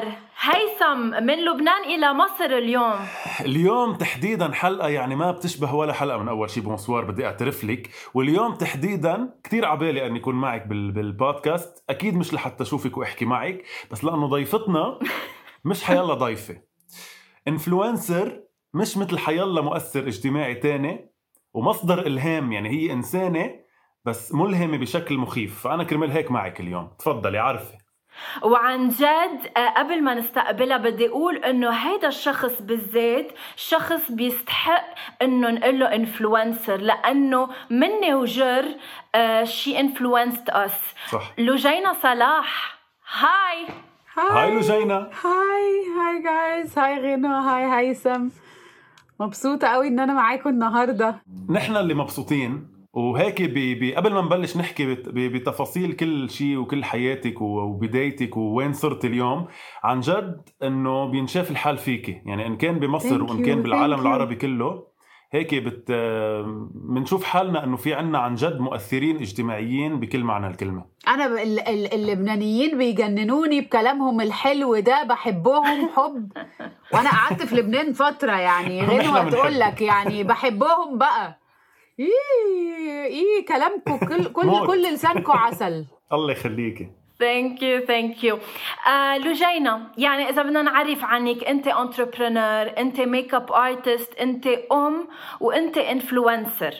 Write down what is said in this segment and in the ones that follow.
bonsoir هيثم من لبنان إلى مصر اليوم. اليوم تحديدا حلقة يعني ما بتشبه ولا حلقة من أول شيء bonsoir بدي أعترف لك. واليوم تحديدا كثير عبالي أني أكون معك بالبودكاست. أكيد مش لحتى أشوفك وأحكي معك بس لأنه ضيفتنا مش حيلا ضيفة. influencer مش مثل حيلا مؤثر اجتماعي تاني ومصدر إلهام يعني هي إنسانة بس ملهمة بشكل مخيف. فأنا كرمال هيك معك اليوم. تفضلي عارفة. وعن جد آه، قبل ما نستقبلها بدي أقول إنه هيدا الشخص بالذات شخص بيستحق إنه نقول له influencer لأنه مني وجر شي influenced us صح. لوجينا صلاح. hi hi لوجينا hi hi guys hi غنى hi هيثم مبسوطة قوي إن أنا معاكم النهاردة. نحن اللي مبسوطين. وهيك بي قبل ما نبلش نحكي بتفاصيل كل شيء وكل حياتك وبدايتك ووين صرت اليوم عن جد إنه بينشاف الحال فيكي. يعني إن كان بمصر وإن كان بالعالم العربي كله هيك بت بنشوف حالنا إنه في عنا عن جد مؤثرين اجتماعيين بكل معنى الكلمة. أنا اللبنانيين بيجننوني بكلامهم الحلو ده بحبهم حب. وأنا قعدت في لبنان فترة يعني غنوه تقول لك يعني بحبهم بقى. إيه إيه كلامكم كل كل كل لسانكم عسل. الله يخليكي. thank you thank you لوجينا يعني إذا بدنا نعرف عنك أنت entrepreneur أنت makeup artist أنت أم وأنت influencer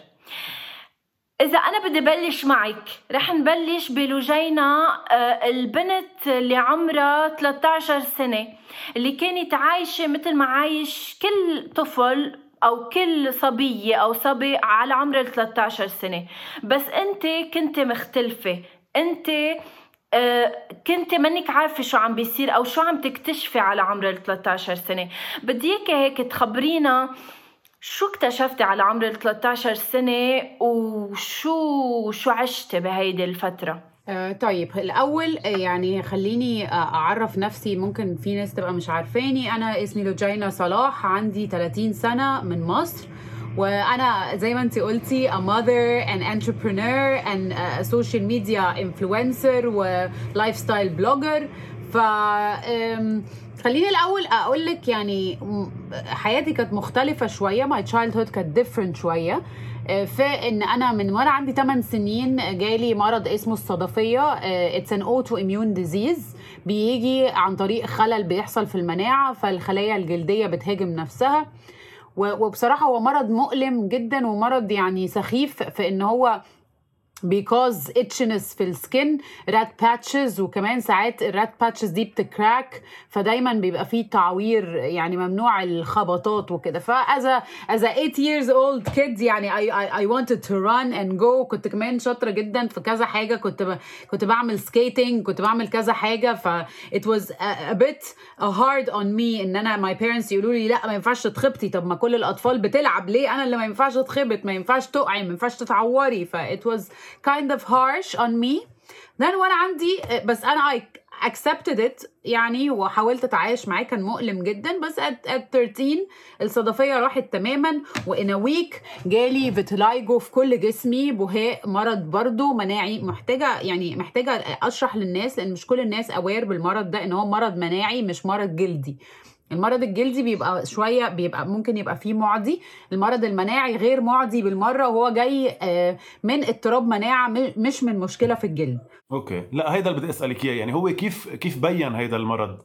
إذا أنا بدي بلش معك رح نبلش بلوجينا آه، البنت اللي عمرها 13 سنة اللي كانت عايشة مثل ما عايش كل طفل أو كل صبية أو صبي على عمر ال 13 سنة. بس أنت كنت مختلفة. أنت آه كنت منك عارفة شو عم بيصير أو شو عم تكتشفي على عمر ال 13 سنة. بدي إياك هيك تخبرينا شو اكتشفتي على عمر ال 13 سنة وشو شو عشتي بهيدي الفترة؟ آه طيب الأول آه، يعني خليني آه، أعرف نفسي. ممكن في ناس تبقى مش عارفاني. أنا اسمي لوجينا صلاح عندي 30 سنة من مصر. وأنا زي ما انت قلتي a mother and entrepreneur and a social media influencer و lifestyle blogger. ف خليني الأول أقول لك يعني حياتي كانت مختلفة شوية. My childhood كانت different شوية. فإن أنا من وأنا عندي 8 سنين جالي مرض اسمه الصدفية. it's an autoimmune disease بيجي عن طريق خلل بيحصل في المناعة فالخلايا الجلدية بتهاجم نفسها. وبصراحة هو مرض مؤلم جدا ومرض يعني سخيف في ان هو because itchiness في ال skin red patches وكمان ساعات ال red patches دي بت crack فدايما بيبقى فيه تعوير يعني ممنوع الخبطات وكده. ف as as 8 years old kid يعني I, I, I wanted to run and go. كنت كمان شاطرة جدا في كذا حاجة. كنت ب... كنت بعمل skating كنت بعمل كذا حاجة. ف it was a, a bit hard on me إن أنا my parents يقولوا لي لا ما ينفعش تخبطي. طب ما كل الأطفال بتلعب ليه؟ أنا اللي ما ينفعش أتخبط ما ينفعش تقعي ما ينفعش تتعوري. ف it was kind of harsh on me. Then وأنا عندي بس أنا I accepted it يعني وحاولت أتعايش معاه كان مؤلم جدا. بس at, at 13 الصدفية راحت تماما و in a week جالي vitiligo في كل جسمي بهاق مرض برضو مناعي محتاجة يعني محتاجة أشرح للناس لأن مش كل الناس aware بالمرض ده إن هو مرض مناعي مش مرض جلدي. المرض الجلدي بيبقى شوية بيبقى ممكن يبقى فيه معدي. المرض المناعي غير معدي بالمرة وهو جاي آه، من اضطراب مناعة مش من مشكلة في الجلد. Okay. لا هيدا اللي بدي أسألك إياه. يعني هو كيف كيف بين هيدا المرض؟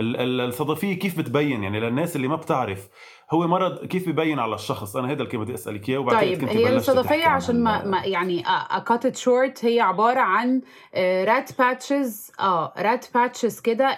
الصدفية كيف بتبين؟ يعني للناس اللي ما بتعرف هو مرض كيف ببين على الشخص؟ أنا هذا اللي بدي أسألك إياه وبعد طيب هي الصدفية عشان ما, ما يعني to cut short هي عبارة عن red آه، patches آه red patches كده.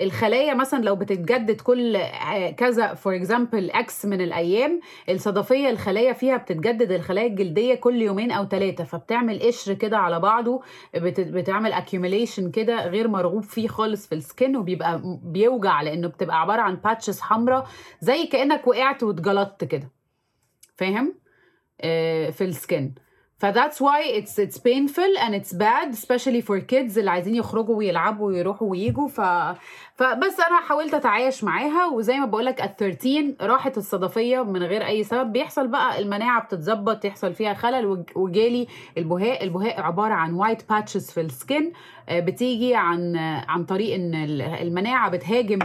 الخلايا مثلا لو بتتجدد كل آه، كذا for example X من الأيام الصدفية الخلايا فيها بتتجدد الخلايا الجلدية كل يومين أو ثلاثة فبتعمل قشر كده على بعضه بتعمل accumulation كده غير مرغوب فيه خالص في ال skin وبيبقى بيوجع لأنه بتبقى عبارة عن patches حمراء زي كأنك وقعت واتجلطت كده. فاهم؟ آه في ال skin. ف that's why it's it's painful and it's bad especially for kids اللي عايزين يخرجوا ويلعبوا ويروحوا ويجوا ف فبس أنا حاولت أتعايش معاها وزي ما بقول لك ال 13 راحت الصدفية من غير أي سبب. بيحصل بقى المناعة بتتظبط يحصل فيها خلل وج- وجالي البهاق. البهاق عبارة عن white patches في ال skin آه، بتيجي عن آه، عن طريق إن ال- المناعة بتهاجم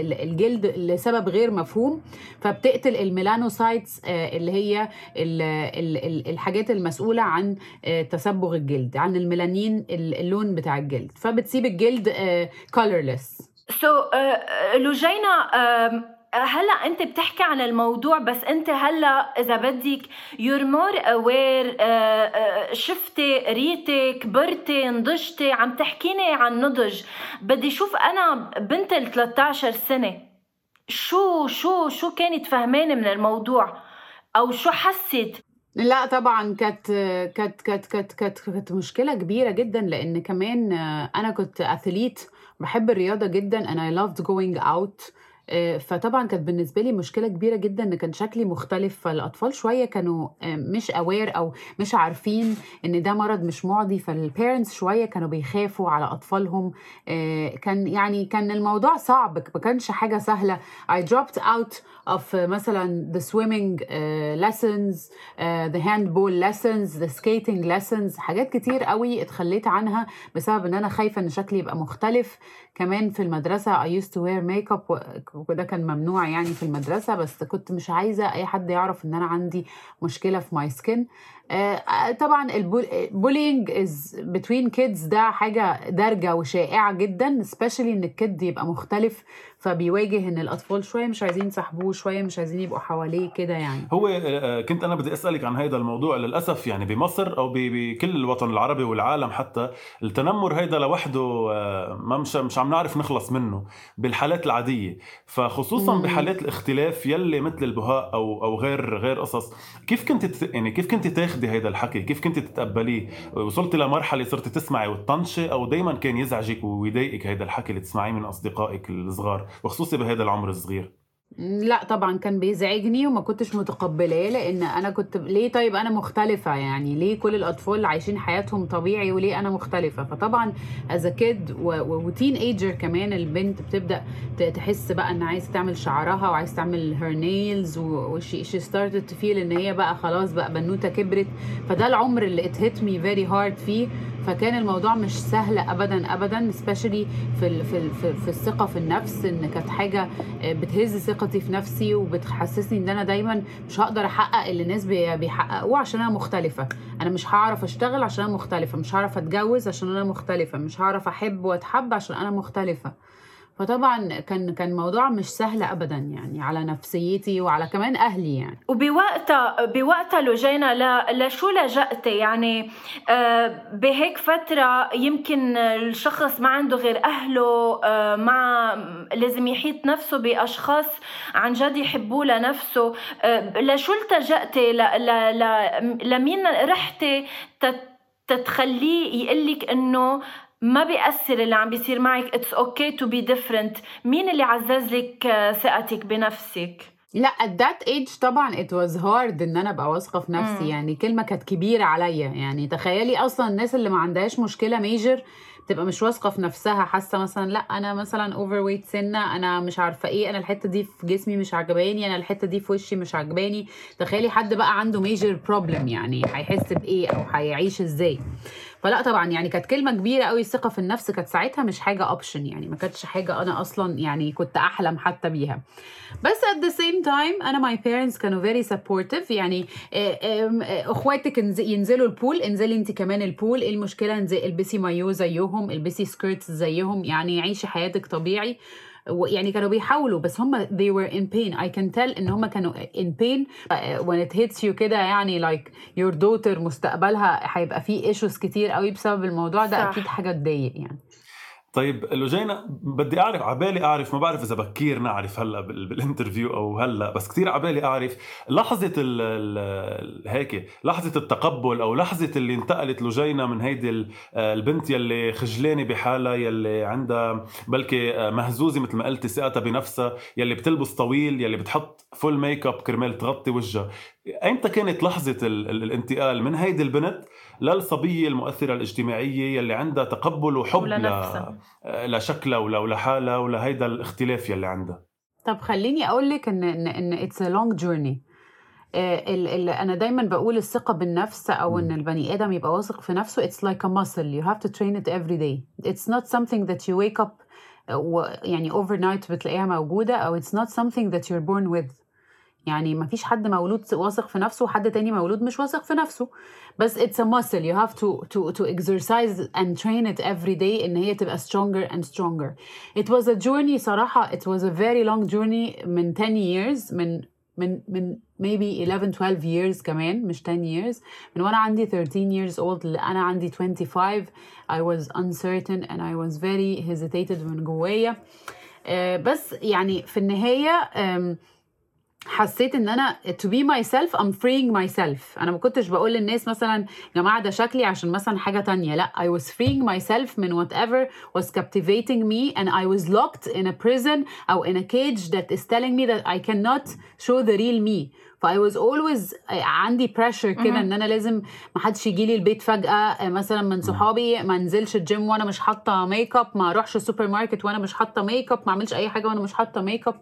الجلد لسبب غير مفهوم. فبتقتل ال melanocytes آه، اللي هي ال- ال- ال- الحاجات المسؤولة عن آه، تسبغ الجلد عن الميلانين ال- اللون بتاع الجلد. فبتسيب الجلد colorless So so, uh, لوجينا um, هلا انت بتحكي عن الموضوع بس انت هلا إذا بدك aware uh, uh, شفتي قريتي كبرتي نضجتي عم تحكيني عن نضج. بدي شوف أنا بنت ال 13 سنة شو شو شو كانت فهمانه من الموضوع؟ أو شو حست؟ لا طبعا كانت كانت كانت كانت كانت كانت مشكلة كبيرة جدا لأن كمان أنا كنت اثليت بحب الرياضة جدا I loved going out. آه، فطبعا كانت بالنسبة لي مشكلة كبيرة جدا إن كان شكلي مختلف فالأطفال شوية كانوا آه، مش aware أو مش عارفين إن ده مرض مش معدي ف ال parents شوية كانوا بيخافوا على أطفالهم. آه، كان يعني كان الموضوع صعب ما كانش حاجة سهلة. I dropped out of آه، مثلا the swimming آه، lessons آه، the handball lessons the skating lessons حاجات كتير قوي اتخليت عنها بسبب إن أنا خايفة إن شكلي يبقى مختلف. كمان في المدرسة I used to wear makeup وده كان ممنوع يعني في المدرسة بس كنت مش عايزة أي حد يعرف إن أنا عندي مشكلة في my skin. آه، طبعا ال bullying is between kids ده حاجة دارجة وشائعة جدا especially إن ال kid يبقى مختلف فبيواجه إن الأطفال شوية مش عايزين يصاحبوه شوية مش عايزين يبقوا حواليه كده يعني. هو آه، كنت أنا بدي أسألك عن هذا الموضوع للأسف يعني بمصر أو بكل الوطن العربي والعالم حتى التنمر هيدا لوحده آه، ما مش مش عم نعرف نخلص منه بالحالات العادية. فخصوصا مم. بحالات الاختلاف يلي مثل البهاء أو أو غير غير قصص كيف كنت يعني كيف كنت تاخدي هيدا الحكي؟ كيف كنت تتقبليه؟ وصلتي لمرحلة صرتي تسمعي وتطنشي أو دائما كان يزعجك ويضايقك هيدا الحكي اللي تسمعيه من أصدقائك الصغار؟ وخصوصي بهذا العمر الصغير. لا طبعا كان بيزعجني وما كنتش متقبلاه لأن أنا كنت ليه طيب أنا مختلفة؟ يعني ليه كل الأطفال عايشين حياتهم طبيعي وليه أنا مختلفة؟ فطبعا As kid و teenager كمان البنت بتبدأ تحس بقى إن عايزه تعمل شعرها وعايزه تعمل hair nails و she she started to feel إن هي بقى خلاص بقى بنوتة كبرت فده العمر اللي it hit me very hard فيه فكان الموضوع مش سهل ابدا ابدا especially في في في, الثقة في النفس إن كانت حاجة بتهز ثقتي في نفسي وبتحسسني إن أنا دايما مش هقدر أحقق اللي الناس بي- بيحققوه عشان أنا مختلفة. أنا مش هعرف أشتغل عشان أنا مختلفة مش هعرف أتجوز عشان أنا مختلفة مش هعرف أحب وأتحب عشان أنا مختلفة. فطبعا كان كان موضوع مش سهل ابدا يعني على نفسيتي وعلى كمان أهلي يعني. وبوقتها بوقتها لجينا ل- لشو لجأتي يعني آه، بهيك فترة يمكن الشخص ما عنده غير أهله آه، مع لازم يحيط نفسه بأشخاص عن جد يحبوه لنفسه. آه، لشو التجأتي لمين رحتي تت- تتخليه يقلك إنه ما بيأثر اللي عم بيصير معك. It's okay to be different مين اللي عزز لك آه، ثقتك بنفسك؟ لا at that age طبعا it was hard إن أنا أبقى واثقة في نفسي. مم. يعني كلمة كانت كبيرة عليا. يعني تخيلي أصلا الناس اللي ما عندهاش مشكلة major بتبقى مش واثقة في نفسها. حاسة مثلا لا أنا مثلا overweight سنة أنا مش عارفة إيه أنا الحتة دي في جسمي مش عجباني أنا الحتة دي في وشي مش عجباني. تخيلي حد بقى عنده major problem يعني هيحس بإيه أو هيعيش إزاي؟ فلا طبعا يعني كانت كلمة كبيرة قوي الثقة في النفس كانت ساعتها مش حاجة option يعني ما كانتش حاجة أنا أصلا يعني كنت أحلم حتى بيها. بس at the same time أنا my parents كانوا very supportive يعني آه، آه، إخواتك ينزلوا ال pool انزلي انت كمان ال pool إيه المشكلة؟ البسي مايو زيهم البسي skirts زيهم يعني عيشي حياتك طبيعي. يعني كانوا بيحاولوا بس هم they were in pain. I can tell إن هم كانوا in pain. Uh, when it hits you كده يعني like your daughter مستقبلها هيبقى فيه issues كتير قوي بسبب الموضوع ده صح. أكيد حاجة تضايق يعني. طيب لوجينا بدي أعرف عبالي أعرف ما بعرف إذا بكير نعرف هلأ بالانترفيو أو هلأ بس كثير عبالي أعرف لحظة ال ال هيك لحظة التقبل أو لحظة اللي انتقلت لوجينا من هيدي البنت يلي خجلانة بحالها يلي عندها بلكي مهزوزة مثل ما قلتي ثقتها بنفسها يلي بتلبس طويل يلي بتحط full makeup كرمال تغطي وجهها. ايمتى كانت لحظة الانتقال من هيدي البنت للصبية المؤثرة الاجتماعية يلي عندها تقبل وحب ل... لشكلها ولا ولحالها ولهيدا الاختلاف يلي عندها؟ طب خليني أقول لك ان ان إن it's a long journey أنا دايما بقول الثقة بالنفس أو إن البني آدم يبقى واثق في نفسه it's like a muscle. You have to train it every day. It's not something that you wake up يعني overnight بتلاقيها موجودة أو it's not something that you're born with. يعني ما فيش حد مولود واثق في نفسه وحد تاني مولود مش واثق في نفسه بس it's a muscle you have to to to exercise and train it every day ان هي تبقى stronger and stronger it was a journey صراحة it was a very long journey من 10 years من من من maybe 11 12 years كمان مش 10 years من وأنا عندي 13 years old أنا عندي 25 I was uncertain and I was very hesitated من جوايا بس يعني في النهاية um, حسيت ان انا to be myself I'm freeing myself انا ما كنتش بقول للناس مثلا يا جماعه ده شكلي عشان مثلا حاجه تانية لا I was freeing myself من whatever was captivating me and I was locked in a prison او in a cage that is telling me that I cannot show the real me ف I was always عندي pressure كده إن أنا لازم ما حدش يجي لي البيت فجأة مثلا من صحابي ما انزلش الجيم وأنا مش حاطة ميك اب ما أروحش السوبر ماركت وأنا مش حاطة ميك اب ما أعملش أي حاجة وأنا مش حاطة makeup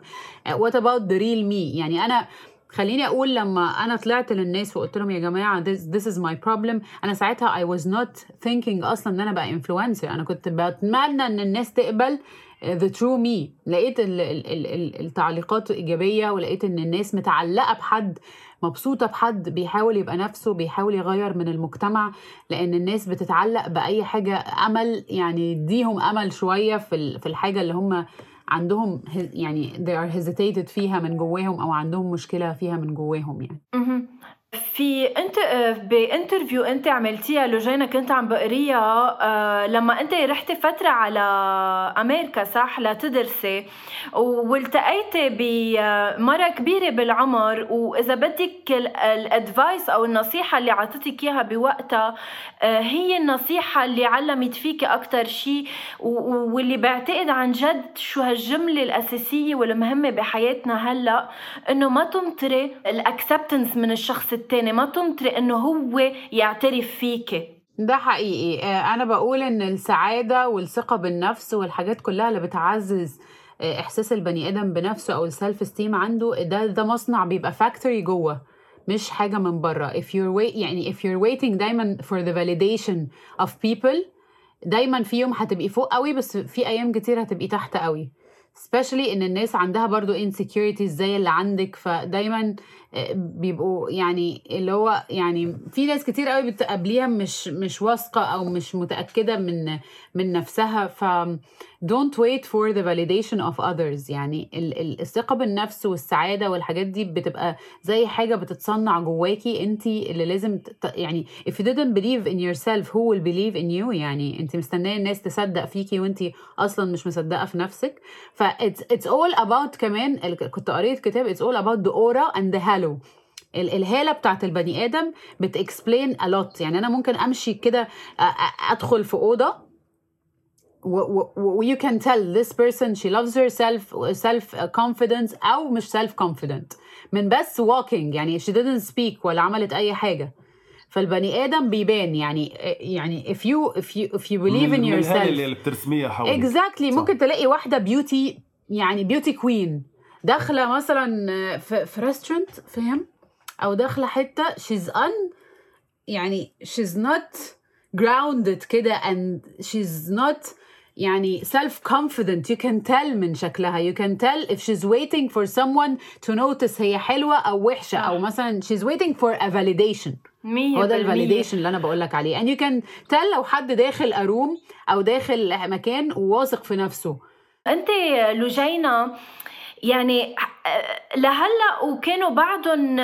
what about the real me يعني أنا خليني أقول لما أنا طلعت للناس وقلت لهم يا جماعة this, this is my problem أنا ساعتها I was not thinking أصلا إن أنا بقى influencer أنا كنت بتمنى إن الناس تقبل the true me. لقيت ال ال ال التعليقات إيجابية ولقيت إن الناس متعلقة بحد مبسوطة بحد بيحاول يبقى نفسه بيحاول يغير من المجتمع لأن الناس بتتعلق بأي حاجة أمل. يعني يديهم أمل شوية في في الحاجة اللي هم عندهم يعني they are hesitated فيها من جواهم أو عندهم مشكلة فيها من جواهم يعني. في انت بانترفيو انت عملتيها لوجينا كنت عم بقريها لما انت رحتي فترة على أمريكا صح؟ لتدرسي والتقيتي بمره كبيرة بالعمر وإذا بدك الأدفايس أو النصيحة اللي عطتك إياها بوقتها هي النصيحة اللي علمت فيك أكثر شيء واللي بعتقد عن جد شو هالجملة الأساسية والمهمة بحياتنا هلأ إنه ما تنطري الأكسبتنس من الشخص التاني ما تنطري إنه هو يعترف فيكي ده حقيقي. أنا بقول إن السعادة والثقة بالنفس والحاجات كلها اللي بتعزز إحساس البني آدم بنفسه أو ال self esteem عنده ده ده مصنع بيبقى factory جوه مش حاجة من بره. If you're wait يعني if you're waiting دايما for the validation of people دايما في يوم هتبقي فوق قوي بس في أيام كتير هتبقي تحت قوي. Especially إن الناس عندها برضو insecurities زي اللي عندك فدايما بيبقوا يعني اللي هو يعني في ناس كتير قوي بتقابليها مش مش واثقة أو مش متأكدة من من نفسها ف don't wait for the validation of others. يعني الثقة بالنفس والسعادة والحاجات دي بتبقى زي حاجة بتتصنع جواكي انت اللي لازم يعني if you didn't believe in yourself who will believe in you يعني انت مستنية الناس تصدق فيكي وانت أصلا مش مصدقة في نفسك. ف it's, it's all about كمان كنت قريت كتاب it's all about the aura and the halo الهالة بتاعت البني آدم a lot. يعني أنا ممكن أمشي كده أدخل في أوضة you can tell this person she loves herself self confidence أو مش self confident. من بس walking يعني she didn't speak ولا عملت أي حاجة. فالبني آدم بيبان يعني يعني if you if you if you believe in yourself. اللي بترسميها حواليك. Exactly. ممكن تلاقي واحدة beauty يعني beauty queen داخلة مثلا في, في restaurant فاهم أو داخلة حتة she's un يعني she's not grounded كده and she's not يعني self confident you can tell من شكلها. You can tell if she's waiting for someone to notice هي حلوة أو وحشة. أو مثلا she's waiting for a validation. هو ده الفاليديشن اللي أنا بقول لك عليه. And you can tell لو حد داخل أروم أو داخل مكان وواثق في نفسه. أنت لجينا يعني آه، لهلا وكانوا بعدهم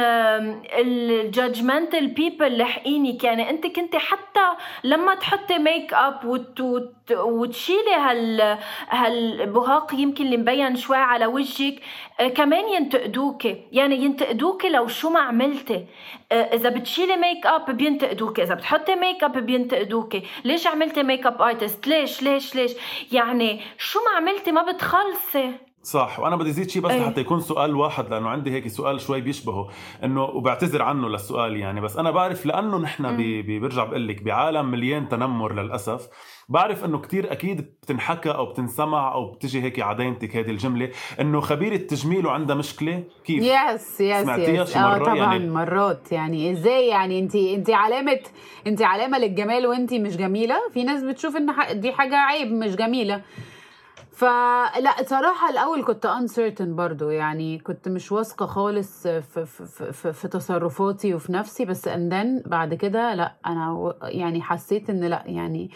ال judgmental people لحقينك يعني انت كنت حتى لما تحطي ميك اب وت وت وتشيلي هال هالبهاق يمكن اللي مبين شوي على وجهك آه، كمان ينتقدوك. يعني ينتقدوك لو شو ما عملتي. آه، إذا بتشيلي ميك اب بينتقدوك. إذا بتحطي ميك اب بينتقدوك. ليش عملتي makeup artist ليش؟ ليش؟ ليش؟ يعني شو ما عملتي ما بتخلصي. صح. وأنا بدي زيد شيء بس إيه. لحتى يكون سؤال واحد لأنه عندي هيك سؤال شوي بيشبهه إنه وبعتذر عنه للسؤال يعني. بس أنا بعرف لأنه نحن بي برجع بقول لك بعالم مليان تنمر للأسف بعرف إنه كتير أكيد بتنحكى أو بتنسمع أو بتجي هيك عدينتك هذه الجملة إنه خبير التجميل وعنده مشكلة كيف yes yes سمعتيها yes. آه طبعا يعني مرات. يعني إزاي؟ يعني انت أنت علامه أنت علامة للجمال وأنت مش جميلة. في ناس بتشوف إن دي حاجة عيب مش جميلة. فلا صراحة الأول كنت uncertain برضو يعني كنت مش واثقة خالص في, في, في, في تصرفاتي وفي نفسي بس and then بعد كده لا أنا يعني حسيت إن لا يعني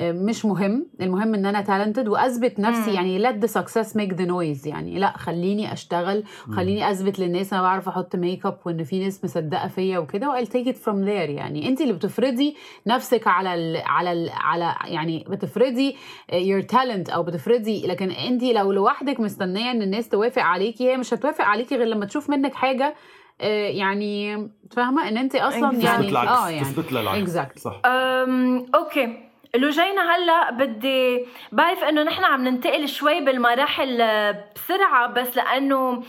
مش مهم. المهم إن أنا talented وأثبت نفسي مم. يعني let the success make the noise. يعني لا خليني أشتغل خليني أثبت للناس أنا بعرف أحط ميك اب وإن في ناس مصدقة فيا وكده و take it from there. يعني أنت اللي بتفرضي نفسك على ال على ال على يعني بتفرضي your talent أو بتفرضي. لكن أنت لو لوحدك مستنية إن الناس توافق عليكي هي مش هتوافق عليكي غير لما تشوف منك حاجة آه، يعني فاهمة؟ إن أنت أصلا يعني آه يعني تثبت للعكس. Exactly. صح. okay لوجينا هلا بدي بعرف إنه نحن عم ننتقل شوي بالمراحل بسرعة بس لأنه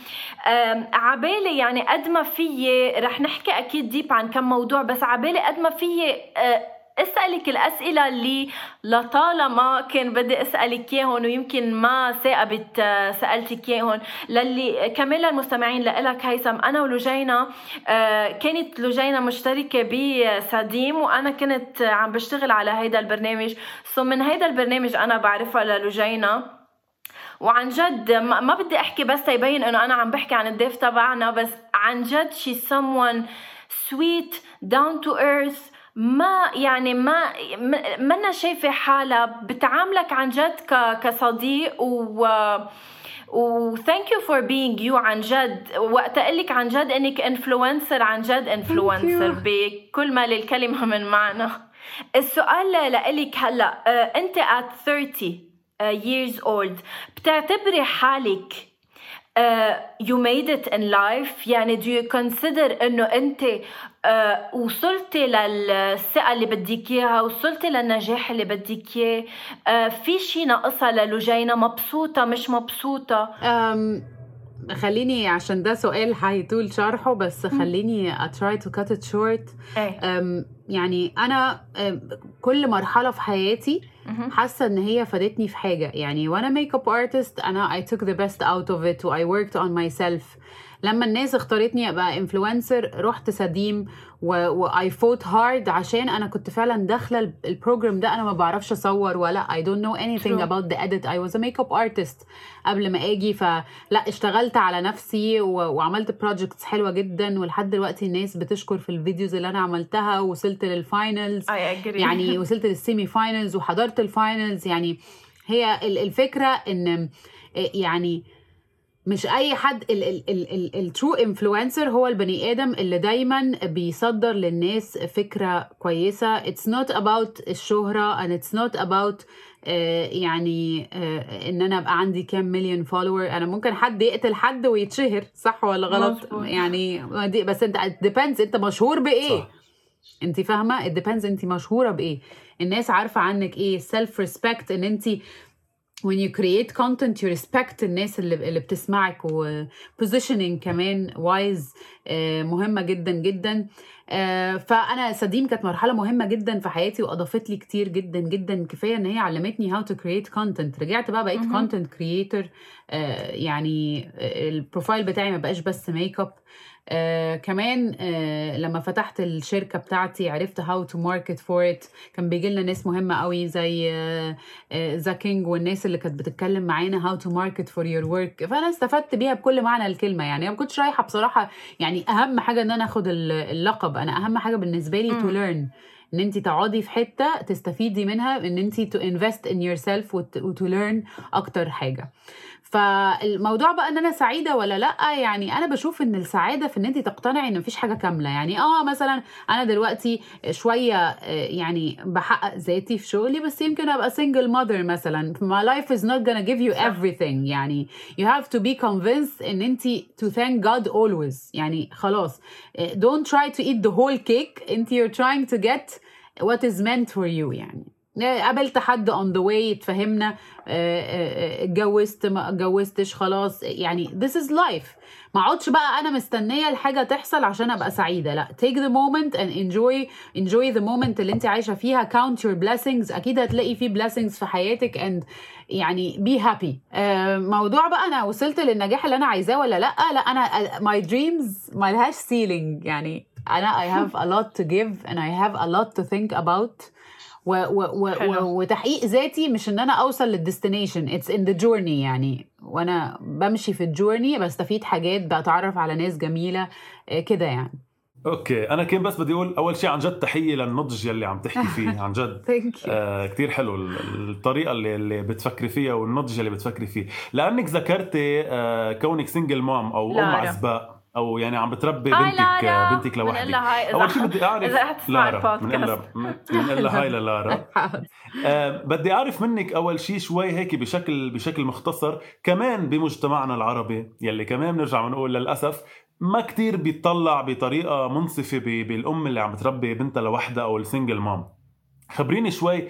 عبالي يعني قد ما فيي رح نحكي أكيد deep عن كم موضوع بس عبالي قد ما فيي أسألك الأسئلة اللي لطالما كان بدي أسألك اياهم ويمكن ما ثاقبت سألتك اياهم للي كمان للمستمعين لإلك هيثم أنا ولجينا آه، كانت لجينا مشتركة بسديم وأنا كنت عم بشتغل على هيدا البرنامج. سو من هيدا البرنامج أنا بعرفها للجينا. وعن جد ما بدي أحكي بس يبين إنه أنا عم بحكي عن الضيف تبعنا بس عن جد شي someone sweet down to earth ما يعني ما منا شايفة حالها. بتعاملك عن جد كصديق و و thank you for being you عن جد. وقت أقول لك عن جد إنك influencer عن جد influencer بكل ما للكلمة من معنى. السؤال لإلك هلأ آه، أنت at 30 آه، years old بتعتبري حالك uh, you made it in life. يعني do you consider إنه أنت uh, وصلتي للثقة اللي بدك إياها وصلتي للنجاح اللي بدك إياه. uh, في شي ناقصها للوجينا مبسوطة مش مبسوطة؟ um, خليني عشان ده سؤال هيطول شرحه بس خليني I try to cut it short. إيه. يعني أنا كل مرحلة في حياتي حاسة إن هي فادتني في حاجة. يعني وأنا makeup artist أنا I took the best out of it و I worked on myself. لما الناس اختارتني أبقى influencer رحت سديم و I fought hard عشان أنا كنت فعلا داخلة ال program ده أنا ما بعرفش أصور ولا I don't know anything True. about the edit. I was a makeup artist قبل ما آجي فلا اشتغلت على نفسي وعملت projects حلوة جدا ولحد دلوقتي الناس بتشكر في ال videos اللي أنا عملتها وصلت لل finals يعني وصلت لل semi finals وحضرت ال finals يعني هي الفكرة إن يعني مش أي حد ال true influencer هو البني آدم اللي دايما بيصدر للناس فكرة كويسة. it's not about الشهرة and it's not about يعني uh, إن أنا أبقى عندي كام مليون follower أنا ممكن حد يقتل حد ويتشهر صح ولا غلط؟ مزبوط. يعني بس أنت depends أنت مشهور بإيه؟ صح. أنت فاهمة؟ depends أنت مشهورة بإيه؟ الناس عارفة عنك إيه؟ self respect إن أنت when you create content you respect الناس اللي اللي بتسمعك و positioning كمان wise آه، مهمة جدا جدا. آه، فأنا سديم كانت مرحلة مهمة جدا في حياتي وأضافت لي كتير جدا جدا. كفاية إن هي علمتني how to create content. رجعت بقى بقيت content creator. آه، يعني البروفايل بتاعي ما بقاش بس ميك اب آه كمان آه لما فتحت الشركة بتاعتي عرفت how to market for it كان بيجي لنا ناس مهمة قوي زي آه ذا آه كينج والناس اللي كانت بتتكلم معانا how to market for your work فأنا استفدت بيها بكل معنى الكلمة يعني. ما كنتش رايحة بصراحة يعني أهم حاجة إن أنا آخد اللقب. أنا أهم حاجة بالنسبة لي to learn إن انت تقعدي في حتة تستفيدي منها إن انت to invest in yourself و to learn أكتر حاجة. فالموضوع بقى إن أنا سعيدة ولا لأ يعني أنا بشوف إن السعادة في إن انت تقتنعي إن مفيش حاجة كاملة. يعني آه مثلا أنا دلوقتي شوية آه، يعني بحقق ذاتي في شغلي بس يمكن أبقى single mother مثلا. My life is not gonna give you everything. يعني you have to be convinced إن انت to thank God always. يعني خلاص آه، don't try to eat the whole cake. انت you're trying to get what is meant for you يعني. قابلت حد on the way اتفهمنا. آه، آه، آه، اتجوزت ما اتجوزتش خلاص. يعني this is life. ما اقعدش بقى أنا مستنية الحاجة تحصل عشان ابقى سعيدة. لا take the moment and enjoy enjoy the moment اللي انت عايشة فيها. count your blessings. أكيد هتلاقي فيه blessings في حياتك and يعني happy. آه، موضوع بقى أنا وصلت للنجاح اللي أنا عايزاه ولا لأ؟ لا أنا my dreams ما لهاش ceiling. يعني أنا I have a lot to give and I have a lot to think about. و و و حلو. و وتحقيق ذاتي مش إن أنا أوصل لل destination. it's in the journey يعني. وأنا بمشي في ال journey بستفيد حاجات بتعرف على ناس جميلة آه، كده يعني. okay. أنا كان بس بدي أقول أول شيء عن جد تحية للنضج يلي عم تحكي فيه عن جد. thank you آه كتير حلو ال- الطريقة اللي, اللي بتفكري فيها والنضج اللي بتفكري فيه. لأنك ذكرتي آه كونك single mom أو أم لارا. عزباء أو يعني عم بتربي هاي بنتك لارا. آه، بنتك لوحدك. أول شيء بدي أعرف إذا حتسمع لارا. البودكاست. بنقول لها هاي للارا. آه بدي أعرف منك أول شيء شوي هيك بشكل بشكل مختصر. كمان بمجتمعنا العربي يلي كمان بنرجع بنقول للأسف ما كتير بيطلع بطريقة منصفة ب- بالأم اللي عم تربي بنتها لوحدها أو السنجل مام خبريني شوي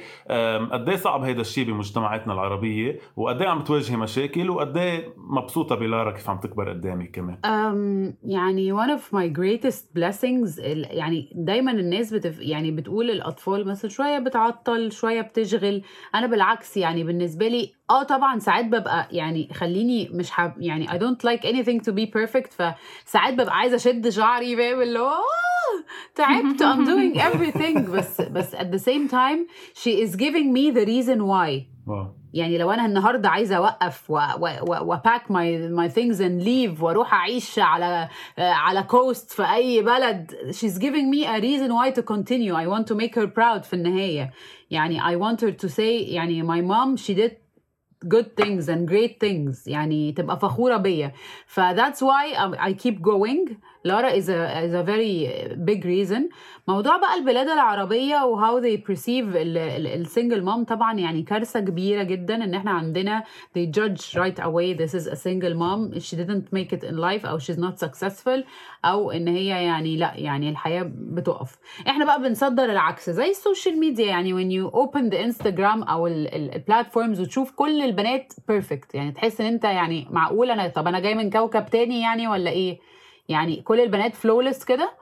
قد إيه صعب هيدا الشيء بمجتمعاتنا العربية؟ وقد إيه عم تواجهي مشاكل؟ وقد إيه مبسوطة بلارا كيف عم تكبر قدامك كمان؟ um, يعني one of my greatest blessings يعني دايما الناس بتف يعني بتقول الأطفال مثلا شوية بتعطل شوية بتشغل. أنا بالعكس يعني بالنسبة لي آه طبعا ساعات ببقى يعني خليني مش حاب يعني I don't like anything to be perfect فساعات ببقى عايزة أشد شعري فاهم؟ اللي هو آه، تعبت I'm doing everything. بس بس at the same time she is giving me the reason why. wow يعني لو أنا النهارده عايزة أوقف و pack my my things and leave وأروح أعيش على آه، على coast في أي بلد she's giving me a reason why to continue. I want to make her proud في النهاية. يعني I want her to say يعني my mom she did good things and great things يعني تبقى فخورة بيا ف that's why I- I keep going لارا is a, is a very big reason. موضوع بقى البلاد العربية و how they perceive ال single mom طبعا يعني كارثة كبيرة جدا إن إحنا عندنا they judge right away this is a single mom. She didn't make it in life أو she's not successful. أو إن هي يعني لا يعني الحياة بتقف. إحنا بقى بنصدر العكس. زي ال social media يعني when you open the Instagram أو ال platforms وتشوف كل البنات perfect يعني تحس إن أنت يعني معقول أنا طب أنا جاي من كوكب تاني يعني ولا إيه؟ يعني كل البنات flawless كده.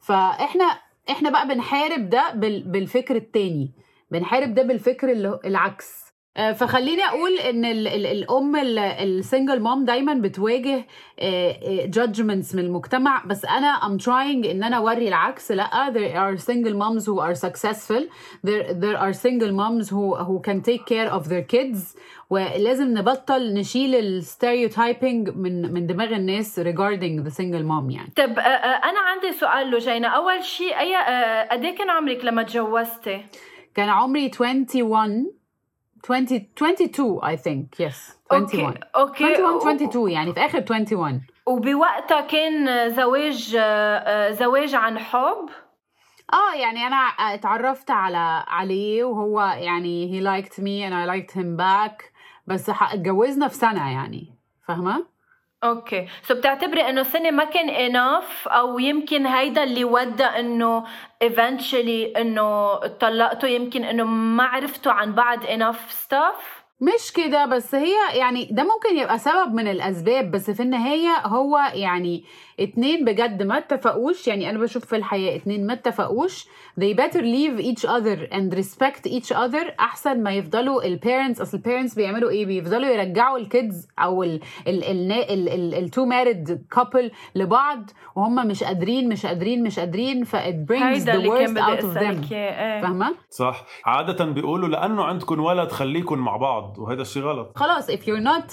فاحنا إحنا بقى بنحارب ده بال- بالفكر التاني. بنحارب ده بالفكر العكس. فخليني أقول إن ال ال الأم ال single mom دايما بتواجه judgments من المجتمع. بس أنا I'm trying إن أنا أوري العكس. لأ there are single moms who are successful. There there are single moms who who can take care of their kids. ولازم نبطل نشيل ال stereotyping من من دماغ الناس regarding the single mom يعني. طب آه، آه، أنا عندي سؤال لجينا. أول شيء أي آه، قد إيه كان عمرك لما تجوزتي؟ كان عمري 21 20 22 I think. Yes 21 okay okay 21 22 يعني في آخر 21 وبوقتها كان زواج آه، زواج عن حب؟ آه يعني أنا اتعرفت على عليه وهو يعني he liked me and I liked him back بس اتجوزنا في سنة يعني فاهمة؟ okay. so بتعتبري إنه سنه ما كان enough أو يمكن هيدا اللي ودى إنه eventually إنه طلقتوا يمكن إنه ما عرفتوا عن بعض enough stuff مش كده بس هي يعني ده ممكن يبقى سبب من الأسباب بس في النهاية هو يعني اتنين بجد ما اتفقوش. يعني أنا بشوف في الحياة اتنين ما اتفقوش. They better leave each other and respect each other أحسن ما يفضلوا ال parents أصل ال parents بيعملوا إيه؟ بيفضلوا يرجعوا ال kids أو ال ال ال ال ال ال two married couple لبعض وهم مش قادرين مش قادرين مش قادرين. ف it brings the worst out of them. إيه. فاهمة؟ صح. عادة بيقولوا لأنه عندكم ولد خليكم مع بعض وهذا الشيء غلط. خلاص if you're not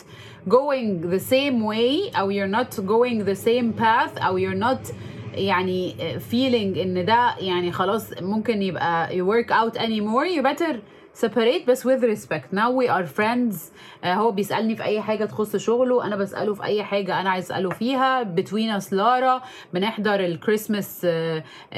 going the same way أو you're not going the same path أو you're not يعني feeling إن ده يعني خلاص ممكن يبقى you work out anymore you better separate بس with respect. Now we are friends. Uh, هو بيسألني في أي حاجة تخص شغله أنا بسأله في أي حاجة أنا عايز أسأله فيها. Between us لارا بنحضر ال Christmas uh, uh,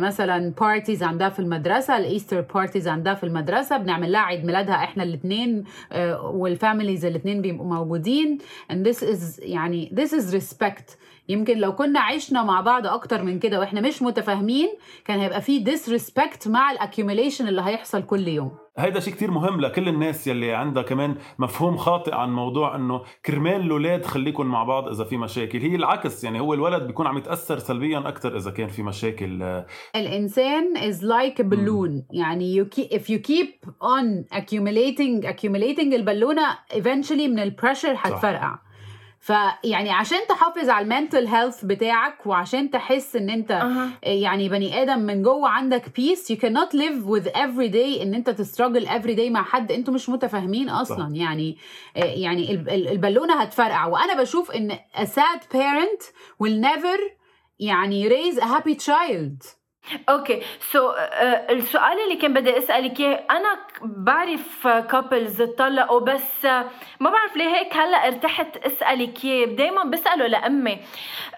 مثلا parties عندها في المدرسة ال Easter parties عندها في المدرسة بنعمل لها عيد ميلادها إحنا الاتنين uh, وال families الاتنين بيبقوا موجودين. And this is يعني this is respect. يمكن لو كنا عشنا مع بعض أكتر من كده وإحنا مش متفاهمين كان هيبقى في disrespect مع ال accumulation اللي هيحصل كل يوم. هيدا شيء كتير مهم لكل الناس يلي عندها كمان مفهوم خاطئ عن موضوع إنه كرمال الأولاد خليكم مع بعض إذا في مشاكل. هي العكس يعني هو الولد بيكون عم يتأثر سلبيا أكثر إذا كان في مشاكل. الإنسان is like a balloon. يعني you keep, if you keep on accumulating accumulating البالونة eventually من ال pressure هتفرقع. فيعني عشان تحافظ على ال mental health بتاعك وعشان تحس ان انت أها. يعني بني آدم من جوه عندك peace you cannot live with every day ان انت تستراجل every day مع حد أنتوا مش متفاهمين أصلا صح. يعني يعني ال- ال- البالونة هتفرقع وأنا بشوف ان a sad parent will never يعني raise a happy child okay so السؤال اللي كان بدي أسألك إياه أنا بعرف couples اتطلقوا بس آه، ما بعرف ليه هيك هلأ ارتحت أسألك إياه. دائما بسأله لأمي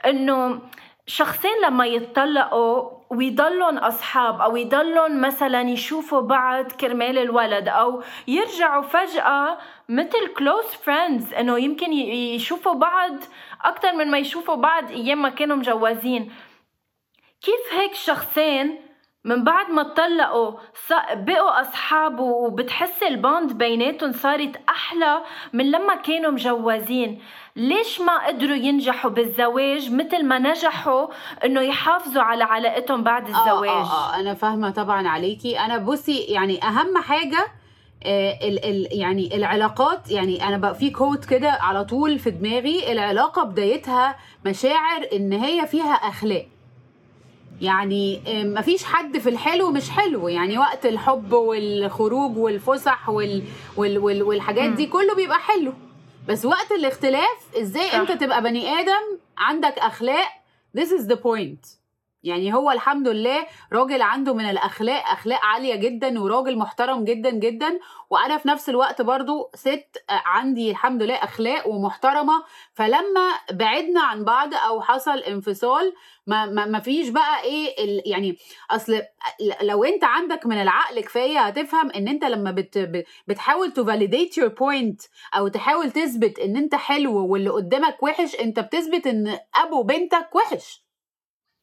إنه شخصين لما يتطلقوا ويضلون أصحاب أو يضلون مثلا يشوفوا بعض كرمال الولد أو يرجعوا فجأة مثل close friends إنه يمكن يشوفوا بعض أكثر من ما يشوفوا بعض أيام ما كانوا مجوزين. كيف هيك شخصين من بعد ما اتطلقوا بقوا أصحاب وبتحس البوند بيناتهم صارت أحلى من لما كانوا مجوزين؟ ليش ما قدروا ينجحوا بالزواج مثل ما نجحوا إنه يحافظوا على علاقتهم بعد الزواج آه آه, آه أنا فاهمة طبعا عليكي. أنا بصي يعني أهم حاجة آه ال ال يعني العلاقات يعني أنا بقى في كوت كده على طول في دماغي العلاقة بدايتها مشاعر إن هي فيها أخلاق. يعني مفيش حد في الحلو مش حلو. يعني وقت الحب والخروج والفسح وال وال وال والحاجات دي كله بيبقى حلو. بس وقت الاختلاف إزاي صح. أنت تبقى بني آدم عندك أخلاق؟ This is the point. يعني هو الحمد لله راجل عنده من الأخلاق أخلاق عالية جدا وراجل محترم جدا جدا. وأنا في نفس الوقت برضو ست عندي الحمد لله أخلاق ومحترمة. فلما بعدنا عن بعض أو حصل انفصال ما ما ما فيش بقى إيه يعني أصل لو أنت عندك من العقل كفاية هتفهم إن أنت لما بت بتحاول to validate your point أو تحاول تثبت إن أنت حلو واللي قدامك وحش أنت بتثبت إن أبو بنتك وحش.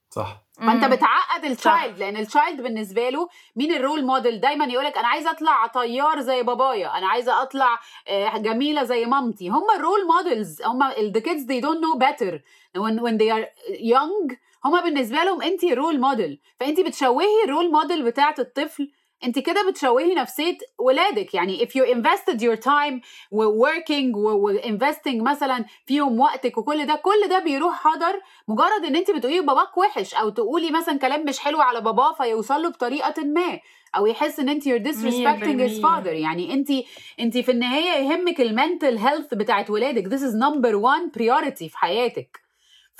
صح. فانت. بتعقد ال child لأن ال child بالنسبة له مين ال role model دايما يقولك أنا عايزة أطلع طيار زي بابايا أنا عايزة أطلع آه، جميلة زي مامتي. هم ال role models هم the kids they don't know better. When when they are young هم بالنسبة لهم انت role model فانت بتشوهي ال role model بتاعة الطفل انت كده بتشوهي نفسية ولادك. يعني if you invested your time و working و investing مثلا فيهم وقتك وكل ده كل ده بيروح هدر مجرد ان انت بتقولي باباك وحش أو تقولي مثلا كلام مش حلو على باباه فيوصل له بطريقة ما أو يحس إن انت you're disrespecting his 100%. father. يعني انت انت في النهاية يهمك المنتل هيلث بتاعت ولادك. This is number one priority في حياتك.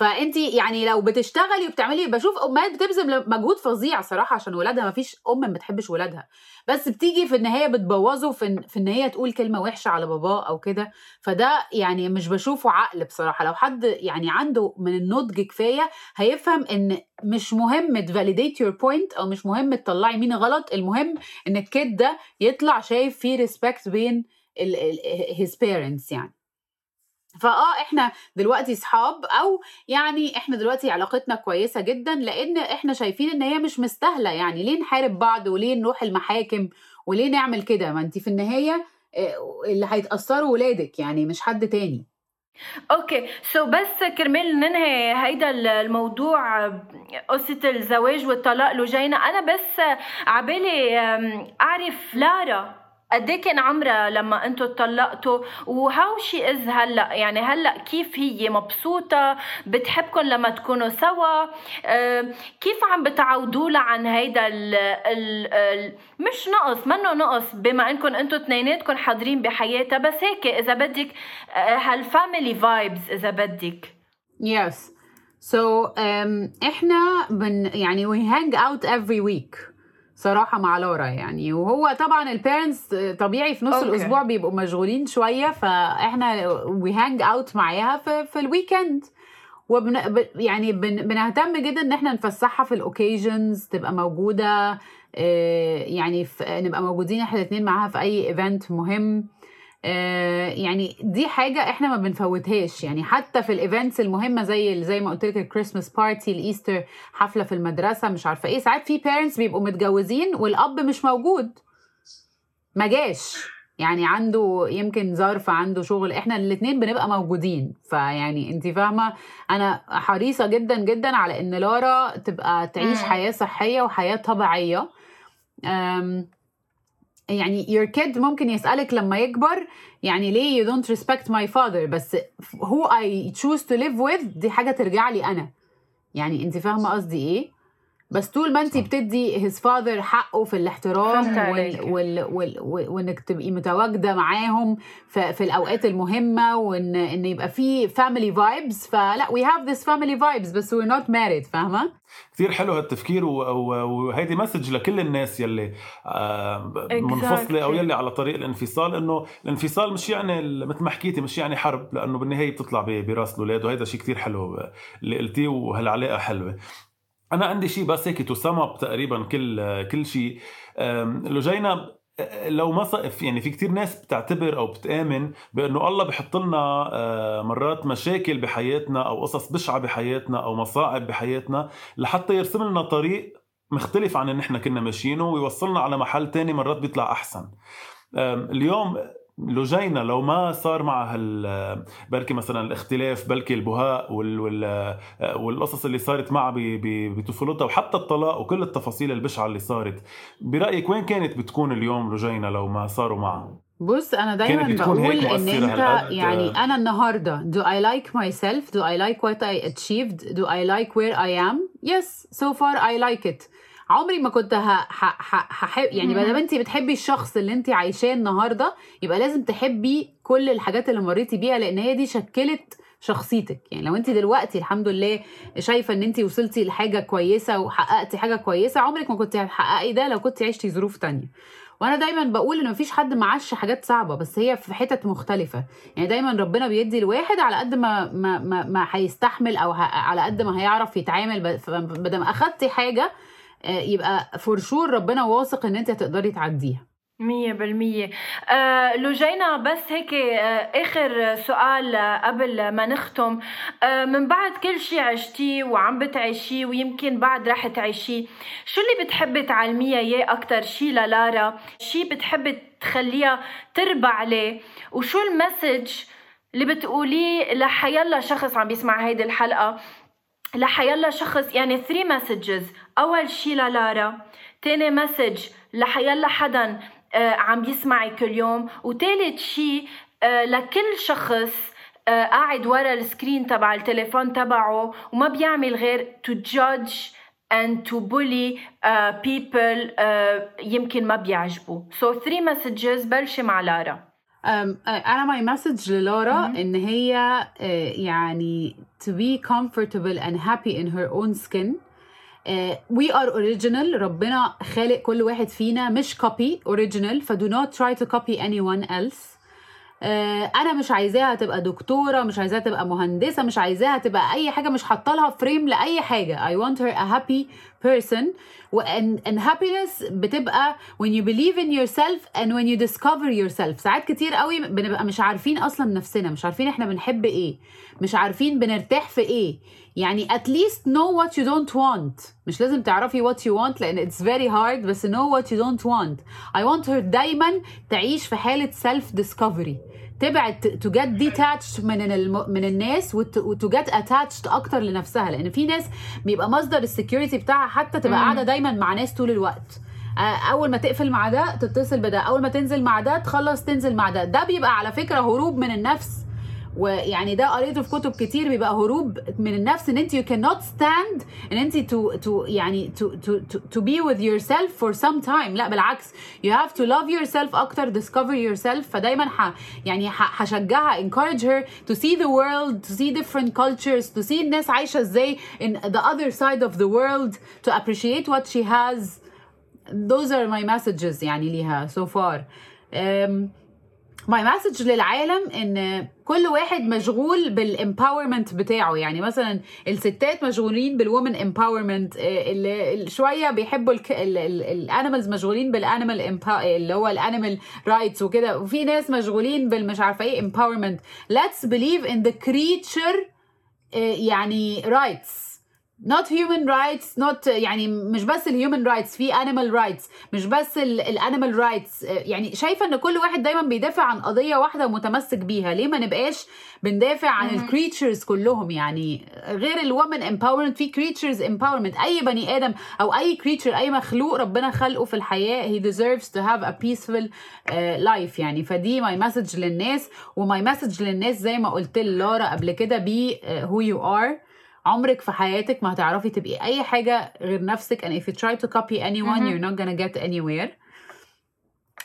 فانت يعني لو بتشتغلي وبتعملي بشوف أمهات بتبذل مجهود فظيع صراحة عشان ولادها. ما فيش أم ما بتحبش ولادها. بس بتيجي في النهاية بتبوظه في إن- في إن هي تقول كلمة وحشة على باباه أو كده. فده يعني مش بشوفه عقل بصراحة. لو حد يعني عنده من النضج كفاية هيفهم إن مش مهم ت validate your point أو مش مهم تطلعي مين غلط. المهم إن ال kid ده يطلع شايف فيه respect بين his parents يعني. فآه إحنا دلوقتي صحاب أو يعني إحنا دلوقتي علاقتنا كويسة جدا لأن إحنا شايفين إن هي مش مستاهلة. يعني ليه نحارب بعض وليه نروح المحاكم وليه نعمل كده؟ ما انت في النهاية آه، اللي هيتأثروا ولادك يعني مش حد تاني. Okay. So بس كرمال ننهي هيدا الموضوع قصة الزواج والطلاق ل Gina أنا بس عبالي أعرف لارا قد إيه كان عمرها لما أنتوا اتطلقتوا؟ و how she is هلأ؟ يعني هلأ كيف هي مبسوطة؟ بتحبكم لما تكونوا سوا؟ أم، كيف عم بتعودوا لها عن هيدا ال مش نقص منه نقص بما انكم أنتوا اثنيناتكم حاضرين بحياتها. بس هيك إذا بدك أه، هال family vibes إذا بدك. Yes. So um, إحنا بن يعني we hang out every week. صراحة مع لارا يعني. وهو طبعا ال parents طبيعي في نص okay. الأسبوع بيبقوا مشغولين شوية فإحنا we hang out معاها في, في ال weekend وبن يعني بن بنهتم جدا إن إحنا نفسحها في ال occasions تبقى موجودة آه، يعني في نبقى موجودين إحنا الاثنين معاها في أي event مهم. يعني دي حاجة إحنا ما بنفوتهاش. يعني حتى في ال events المهمة زي زي ما قلت لك ال Christmas party ال Easter حفلة في المدرسة مش عارفة إيه. ساعات في parents بيبقوا متجوزين والأب مش موجود. ما جاش. يعني عنده يمكن ظرف عنده شغل. إحنا الاثنين بنبقى موجودين. فيعني انت فاهمة؟ أنا حريصة جدا جدا على إن لارا تبقى تعيش. حياة صحية وحياة طبيعية. يعني your kid ممكن يسألك لما يكبر يعني ليه you don't respect my father بس who I choose to live with دي حاجة ترجع لي أنا يعني أنت فاهمة قصدي إيه؟ بس طول ما أنت بتدي his father حقه في الاحترام وال. وال وال وال وإنك تبقي متواجدة معاهم في, في الأوقات المهمة وإن إن يبقى في family vibes فلا we have this family vibes بس we're not married فاهمة؟ كثير حلو هالتفكير و- وهيدي message لكل الناس يلي آه، منفصله أو. يلي على طريق الانفصال إنه الانفصال مش يعني مثل ما حكيتي مش يعني حرب لأنه بالنهاية بتطلع برأس الأولاد وهذا شيء كثير حلو اللي قلتيه وهالعلاقة حلوة أنا عندي شيء بس هيك تو تقريبا كل كل شيء لجينا لو ما ص- يعني في كتير ناس بتعتبر أو بتآمن بأنه الله بحط لنا آه، مرات مشاكل بحياتنا أو قصص بشعة بحياتنا أو مصاعب بحياتنا لحتى يرسم لنا طريق مختلف عن اللي نحن كنا ماشيينه ويوصلنا على محل تاني مرات بيطلع أحسن. اليوم لجينا لو ما صار مع هال بركي مثلا الاختلاف بلكي البهاء وال وال والقصص اللي صارت معها ب- ب- بطفولتها وحتى الطلاق وكل التفاصيل البشعة اللي صارت برأيك وين كانت بتكون اليوم لجينا لو ما صاروا معها بص أنا دايما بقول إن أنت؟ يعني أنا النهارده do I like myself? do I like what I achieved? do I like where I am? yes so far I like it. عمري ما كنت هحب يعني ما دام انت بتحبي الشخص اللي انت عايشاه النهارده يبقى لازم تحبي كل الحاجات اللي مريتي بيها لأن هي دي شكلت شخصيتك. يعني لو انت دلوقتي الحمد لله شايفة إن انت وصلتي لحاجة كويسة وحققتي حاجة كويسة عمرك ما كنت هتحققي ده لو كنت عشتي ظروف تانية. وأنا دايما بقول إن مفيش حد معاش حاجات صعبة بس هي في حتت مختلفة. يعني دايما ربنا بيدي الواحد على قد ما ما ما, ما هيستحمل أو ه... على قد ما هيعرف يتعامل بدل ما أخدتي حاجة يبقى for ربنا واثق إن أنت هتقدري تعديها. مية بالمية. آه لجينا بس هيك آه آخر سؤال آه قبل ما نختم. آه من بعد كل شي عشتيه وعم بتعيشيه ويمكن بعد رح تعيشيه شو اللي بتحبي تعلميها اياه أكتر شي للارا؟ شي بتحبي تخليها تربى عليه؟ وشو ال message اللي بتقوليه لحيلا شخص عم بيسمع هيدي الحلقة؟ لحيلا شخص يعني 3 messages أول شي للارا تاني message لحيلا حدا آه، عم بيسمعي كل يوم وتالت شي آه، لكل شخص آه، قاعد ورا ال screen تبع التليفون تبعه وما بيعمل غير to judge and to bully uh, people uh, يمكن ما بيعجبوا so three messages بلشي مع لارا. أنا my message للارا ان هي آه، يعني to be comfortable and happy in her own skin آه، we are original ربنا خالق كل واحد فينا مش copy original ف do not try to copy anyone else آه، أنا مش عايزاها تبقى دكتورة مش عايزاها تبقى مهندسة مش عايزاها تبقى أي حاجة مش حاطة لها فريم لأي حاجة. I want her a happy person. and, and happiness بتبقى when you believe in yourself and when you discover yourself. ساعات كتير قوي بنبقى مش عارفين أصلا نفسنا مش عارفين إحنا بنحب إيه مش عارفين بنرتاح في إيه. يعني at least know what you don't want. مش لازم تعرفي what you want لأن it's very hard بس know what you don't want. I want her دايما تعيش في حالة self discovery تبعد to get detached من الم... من الناس وت... to get attached أكتر لنفسها. لأن في ناس بيبقى مصدر السكيورتي بتاعها حتى تبقى قاعدة دايما مع ناس طول الوقت. أول ما تقفل مع ده تتصل بده. أول ما تنزل مع ده تخلص تنزل مع ده. ده بيبقى على فكرة هروب من النفس. ويعني ده قريته في كتب كتير بيبقى هروب من النفس ان انت you cannot stand ان انت to to يعني to to to, to be with yourself for some time لا بالعكس you have to love yourself أكتر discover yourself فدايما ح يعني هشجعها encourage her to see the world to see different cultures to see الناس عايشه إزاي in the other side of the world to appreciate what she has those are my messages يعني ليها so far um, my message للعالم إن كل واحد مشغول بال empowerment بتاعه. يعني مثلا الستات مشغولين بال women empowerment شوية بيحبوا ال animals مشغولين بال animal اللي هو ال animal rights وكده. وفي ناس مشغولين بالمش عارفة إيه empowerment let's believe in the creature يعني rights not human rights not يعني مش بس ال human rights في animal rights مش بس ال animal rights يعني شايفة إن كل واحد دايما بيدافع عن قضية واحدة ومتمسك بيها. ليه ما نبقاش بندافع عن ال creatures كلهم؟ يعني غير ال women empowerment في creatures empowerment أي بني آدم أو أي creature أي مخلوق ربنا خلقه في الحياة he deserves to have a peaceful uh, life. يعني فدي my message للناس و my message للناس زي ما قلت لارا قبل كده be who you are. عمرك في حياتك ما هتعرفي تبقي أي حاجة غير نفسك. And if you try to copy anyone you're not gonna get anywhere.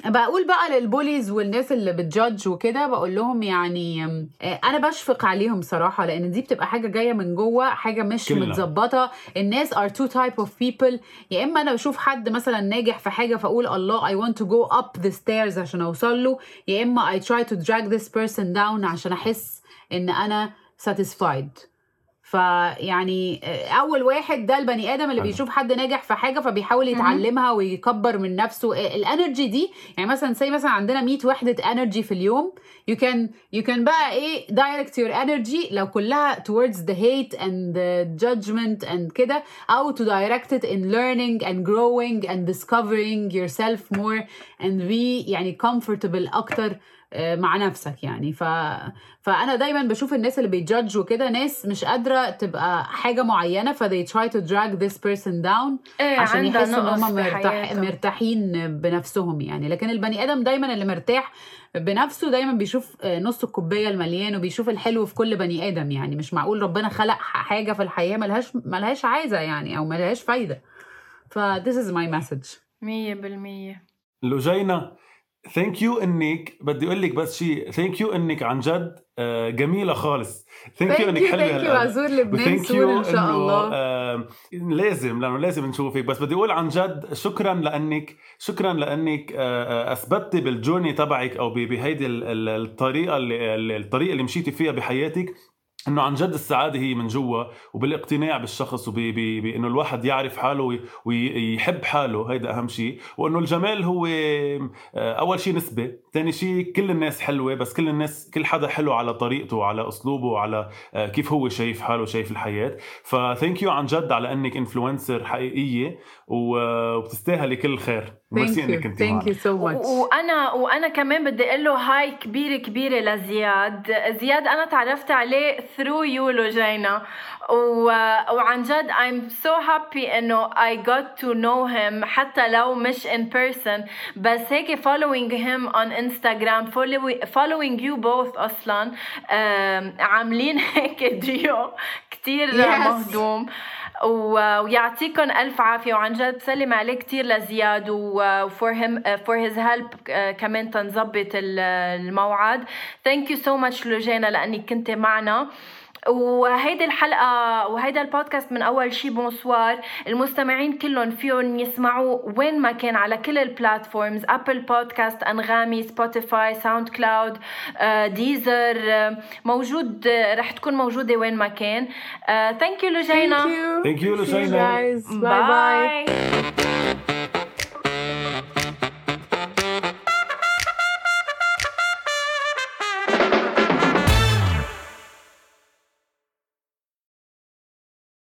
بقول بقى لل bullies والناس اللي بت judge وكده بقول لهم يعني أنا بشفق عليهم صراحة لأن دي بتبقى حاجة جاية من جوه حاجة مش. متظبطة. الناس are two type of people. يا إما أنا بشوف حد مثلا ناجح في حاجة فأقول الله I want to go up the stairs عشان أوصل له. يا إما I try to drag this person down عشان أحس إن أنا satisfied. فيعني أول واحد ده البني آدم اللي. بيشوف حد ناجح في حاجة فبيحاول يتعلمها ويكبر من نفسه. ال energy دي يعني مثلا زي مثلا عندنا 100 وحدة انرجي في اليوم. You can you can بقى إيه direct your energy لو كلها towards the hate and the judgment and كده أو to direct it in learning and growing and discovering yourself more and be يعني comfortable أكتر آه، مع نفسك يعني ف... فأنا دايما بشوف الناس اللي بيجادج وكده ناس مش قادرة تبقى حاجة معينة ف they try to drag this person down إيه عشان عندها يحسوا إن نقص هم في مرتاح حياتهم. مرتاحين بنفسهم يعني لكن البني آدم دايما اللي مرتاح بنفسه دايما بيشوف آه، نص الكوباية المليان وبيشوف الحلو في كل بني آدم يعني مش معقول ربنا خلق حاجة في الحياة ملهاش ملهاش عايزة يعني أو ملهاش فايدة. ف this is my message. مية بالمية. لوجينا ثانك يو إنك بدي أقول لك بس شيء ثانك يو إنك عن جد جميلة خالص. ثانك يو thank إنك you حلوة you هالقد. عزور لبنان وثانك سور يو إن شاء الله. آه لازم لأنه لازم نشوفك. بس بدي أقول عن جد شكرا لأنك شكرا لأنك آه آه، أثبتي بالجورني تبعك أو بهيدي ال- ال- الطريقة اللي ال- الطريقة اللي مشيتي فيها بحياتك. إنه عن جد السعادة هي من جوا وبالاقتناع بالشخص وبانه الواحد يعرف حاله وي- ويحب حاله هيدا أهم شيء وإنه الجمال هو آه، أول شيء نسبة ثاني شيء كل الناس حلوة بس كل الناس كل حدا حلو على طريقته وعلى أسلوبه وعلى آه، كيف هو شايف حاله وشايف الحياة. ف thank you عن جد على إنك influencer حقيقية و- وبتستاهلي كل الخير و merci إنك انت معنا. thank you so much. و- وأنا وأنا كمان بدي أقول له hi كبيرة كبيرة لزياد. زياد أنا تعرفت عليه ثرو يو لوجينا و... وعن جد I'm so happy انه I got to know him حتى لو مش in person بس هيك following him on Instagram follow- following you both اصلا um, عاملين هيك ديو كتير Yes. مهضوم و- ويعطيكم ألف عافية. وعن جد بسلم عليه كثير لزياد و for him for his help كمان تنظبط ال- الموعد. thank you so much لوجينا لأنك كنت معنا. وهيدي الحلقة وهيدا البودكاست من أول شي bonsoir. المستمعين كلهم فيهم يسمعوا وين ما كان على كل ال platforms Apple Podcast أنغامي Spotify SoundCloud ديزر آه، موجود آه، رح تكون موجودة وين ما كان. ثانك يو you Luciana. guys. Bye. Bye. باي